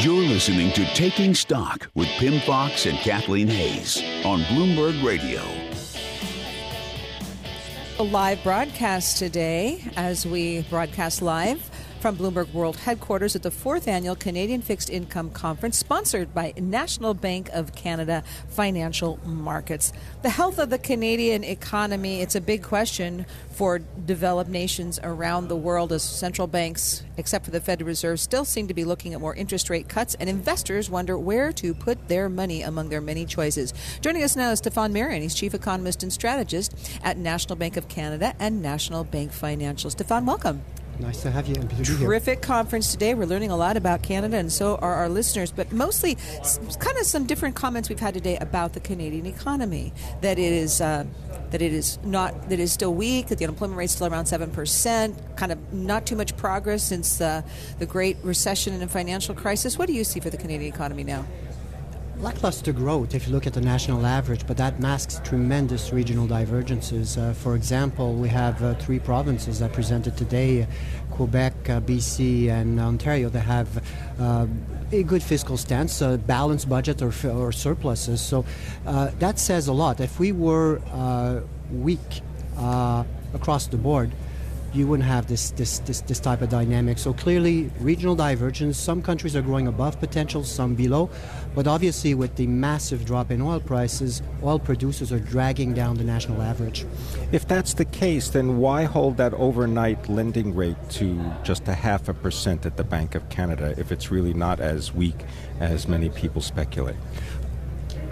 You're listening to Taking Stock with Pimm Fox and Kathleen Hays on Bloomberg Radio. A live broadcast today as we broadcast live from Bloomberg World Headquarters at the fourth annual Canadian Fixed Income Conference, sponsored by National Bank of Canada Financial Markets. The health of the Canadian economy, it's a big question for developed nations around the world as central banks, except for the Federal Reserve, still seem to be looking at more interest rate cuts, and investors wonder where to put their money among their many choices. Joining us now is Stefane Marion. He's Chief Economist and Strategist at National Bank of Canada and National Bank Financial. Stefane, welcome. Nice to have you. In Beautia. Terrific conference today. We're learning a lot about Canada, and so are our listeners. But mostly, kind of some different comments we've had today about the Canadian economy. That it is. Uh, that it is not that it is still weak, that the unemployment rate is still around seven percent, kind of not too much progress since the, the Great Recession and financial crisis. What do you see for the Canadian economy now? Lackluster growth if you look at the national average, but that masks tremendous regional divergences. Uh, for example, we have uh, three provinces that presented today Quebec, uh, BC, and Ontario that have uh, a good fiscal stance, a balanced budget or, or surpluses. So uh, that says a lot. If we were uh, weak across the board, you wouldn't have this, this, this, this type of dynamic. So clearly, regional divergence. Some countries are growing above potential, some below. But obviously, with the massive drop in oil prices, oil producers are dragging down the national average. If that's the case, then why hold that overnight lending rate to just a half a percent at the Bank of Canada if it's really not as weak as many people speculate?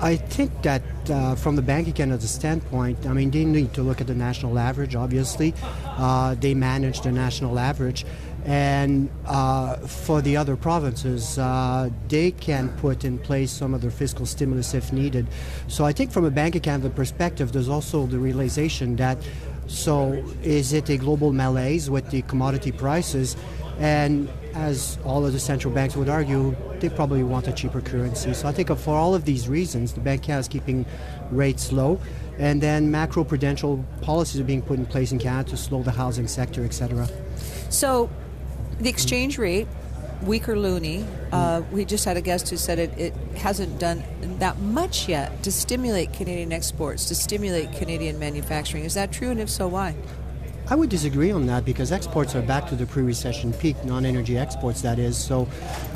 I think that uh, from the Bank of Canada standpoint, I mean, they need to look at the national average, obviously. Uh, they manage the national average. And uh, for the other provinces, uh, they can put in place some of their fiscal stimulus if needed. So I think from a Bank of Canada perspective, there's also the realization that so is it a global malaise with the commodity prices? And as all of the central banks would argue, they probably want a cheaper currency. So I think for all of these reasons, the Bank Canada is keeping rates low, and then macro-prudential policies are being put in place in Canada to slow the housing sector, etc. So the exchange rate, weaker loonie. Uh, we just had a guest who said it, it hasn't done that much yet to stimulate Canadian exports, to stimulate Canadian manufacturing. Is that true, and if so, why? I would disagree on that because exports are back to the pre-recession peak, non-energy exports that is. So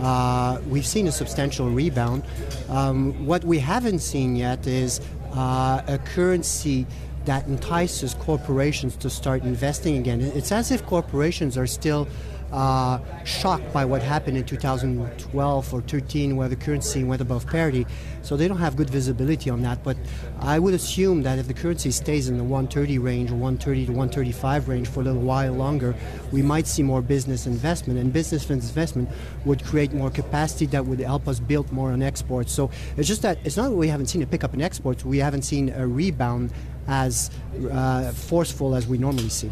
uh, we've seen a substantial rebound. Um, what we haven't seen yet is uh, a currency that entices corporations to start investing again. It's as if corporations are still uh, shocked by what happened in 2012 or 13 where the currency went above parity. So they don't have good visibility on that. But I would assume that if the currency stays in the 130 range or 130 to 135 range for a little while longer, we might see more business investment. And business investment would create more capacity that would help us build more on exports. So it's just that it's not that we haven't seen a pickup in exports, we haven't seen a rebound as uh, forceful as we normally see.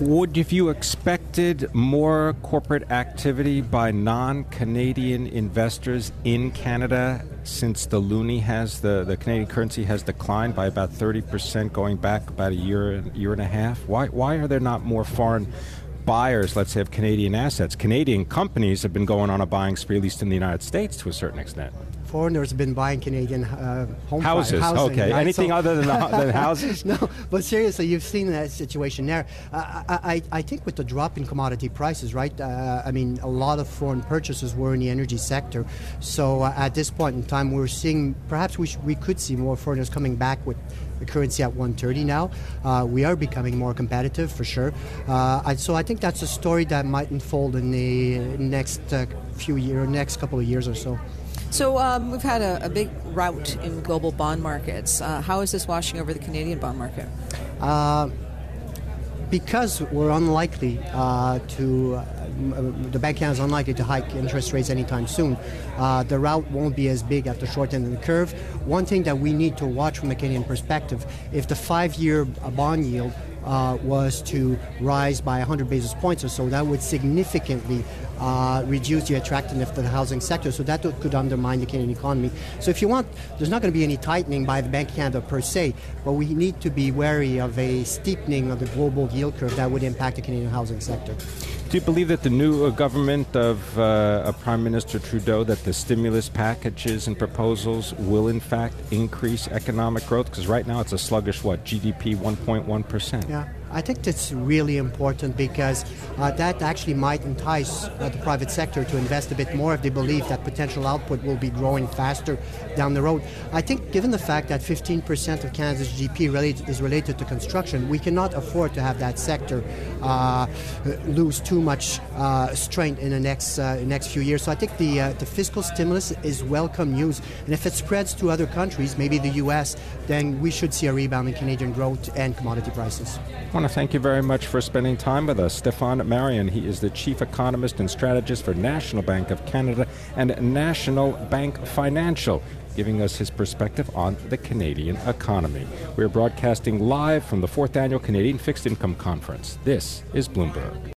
Would have you expected more corporate activity by non-Canadian investors in Canada since the loonie has the, the Canadian currency has declined by about 30% going back about a year year and a half? Why why are there not more foreign buyers, let's say, of Canadian assets? Canadian companies have been going on a buying spree, at least in the United States, to a certain extent foreigners have been buying Canadian uh, home houses. Housing, okay, right? anything so, other than, than houses? no, but seriously, you've seen that situation there. Uh, I, I think with the drop in commodity prices, right? Uh, I mean, a lot of foreign purchases were in the energy sector. So uh, at this point in time, we're seeing perhaps we, sh- we could see more foreigners coming back with the currency at 130 now. Uh, we are becoming more competitive for sure. Uh, so I think that's a story that might unfold in the next uh, few years, next couple of years or so. So um, we've had a, a, big rout in global bond markets. Uh, how is this washing over the Canadian bond market? Uh, because we're unlikely uh, to, uh, the Bank of Canada is unlikely to hike interest rates anytime soon. Uh, the rout won't be as big at the short end of the curve. One thing that we need to watch from a Canadian perspective, if the five-year bond yield uh, was to rise by 100 basis points or so, that would significantly uh, reduce the attractiveness of the housing sector. So that could undermine the Canadian economy. So if you want, there's not going to be any tightening by the Bank of Canada per se, but we need to be wary of a steepening of the global yield curve that would impact the Canadian housing sector. Do you believe that the new uh, government of, uh, of Prime Minister Trudeau, that the stimulus packages and proposals will in fact increase economic growth? Because right now it's a sluggish, what, GDP 1.1%? Yeah. I think that's really important because uh, that actually might entice uh, the private sector to invest a bit more if they believe that potential output will be growing faster down the road. I think, given the fact that 15% of Canada's GDP is related to construction, we cannot afford to have that sector uh, lose too much uh, strength in the next uh, next few years. So I think the uh, the fiscal stimulus is welcome news, and if it spreads to other countries, maybe the U.S., then we should see a rebound in Canadian growth and commodity prices want to thank you very much for spending time with us. Stefane Marion, he is the Chief Economist and Strategist for National Bank of Canada and National Bank Financial, giving us his perspective on the Canadian economy. We're broadcasting live from the fourth annual Canadian Fixed Income Conference. This is Bloomberg.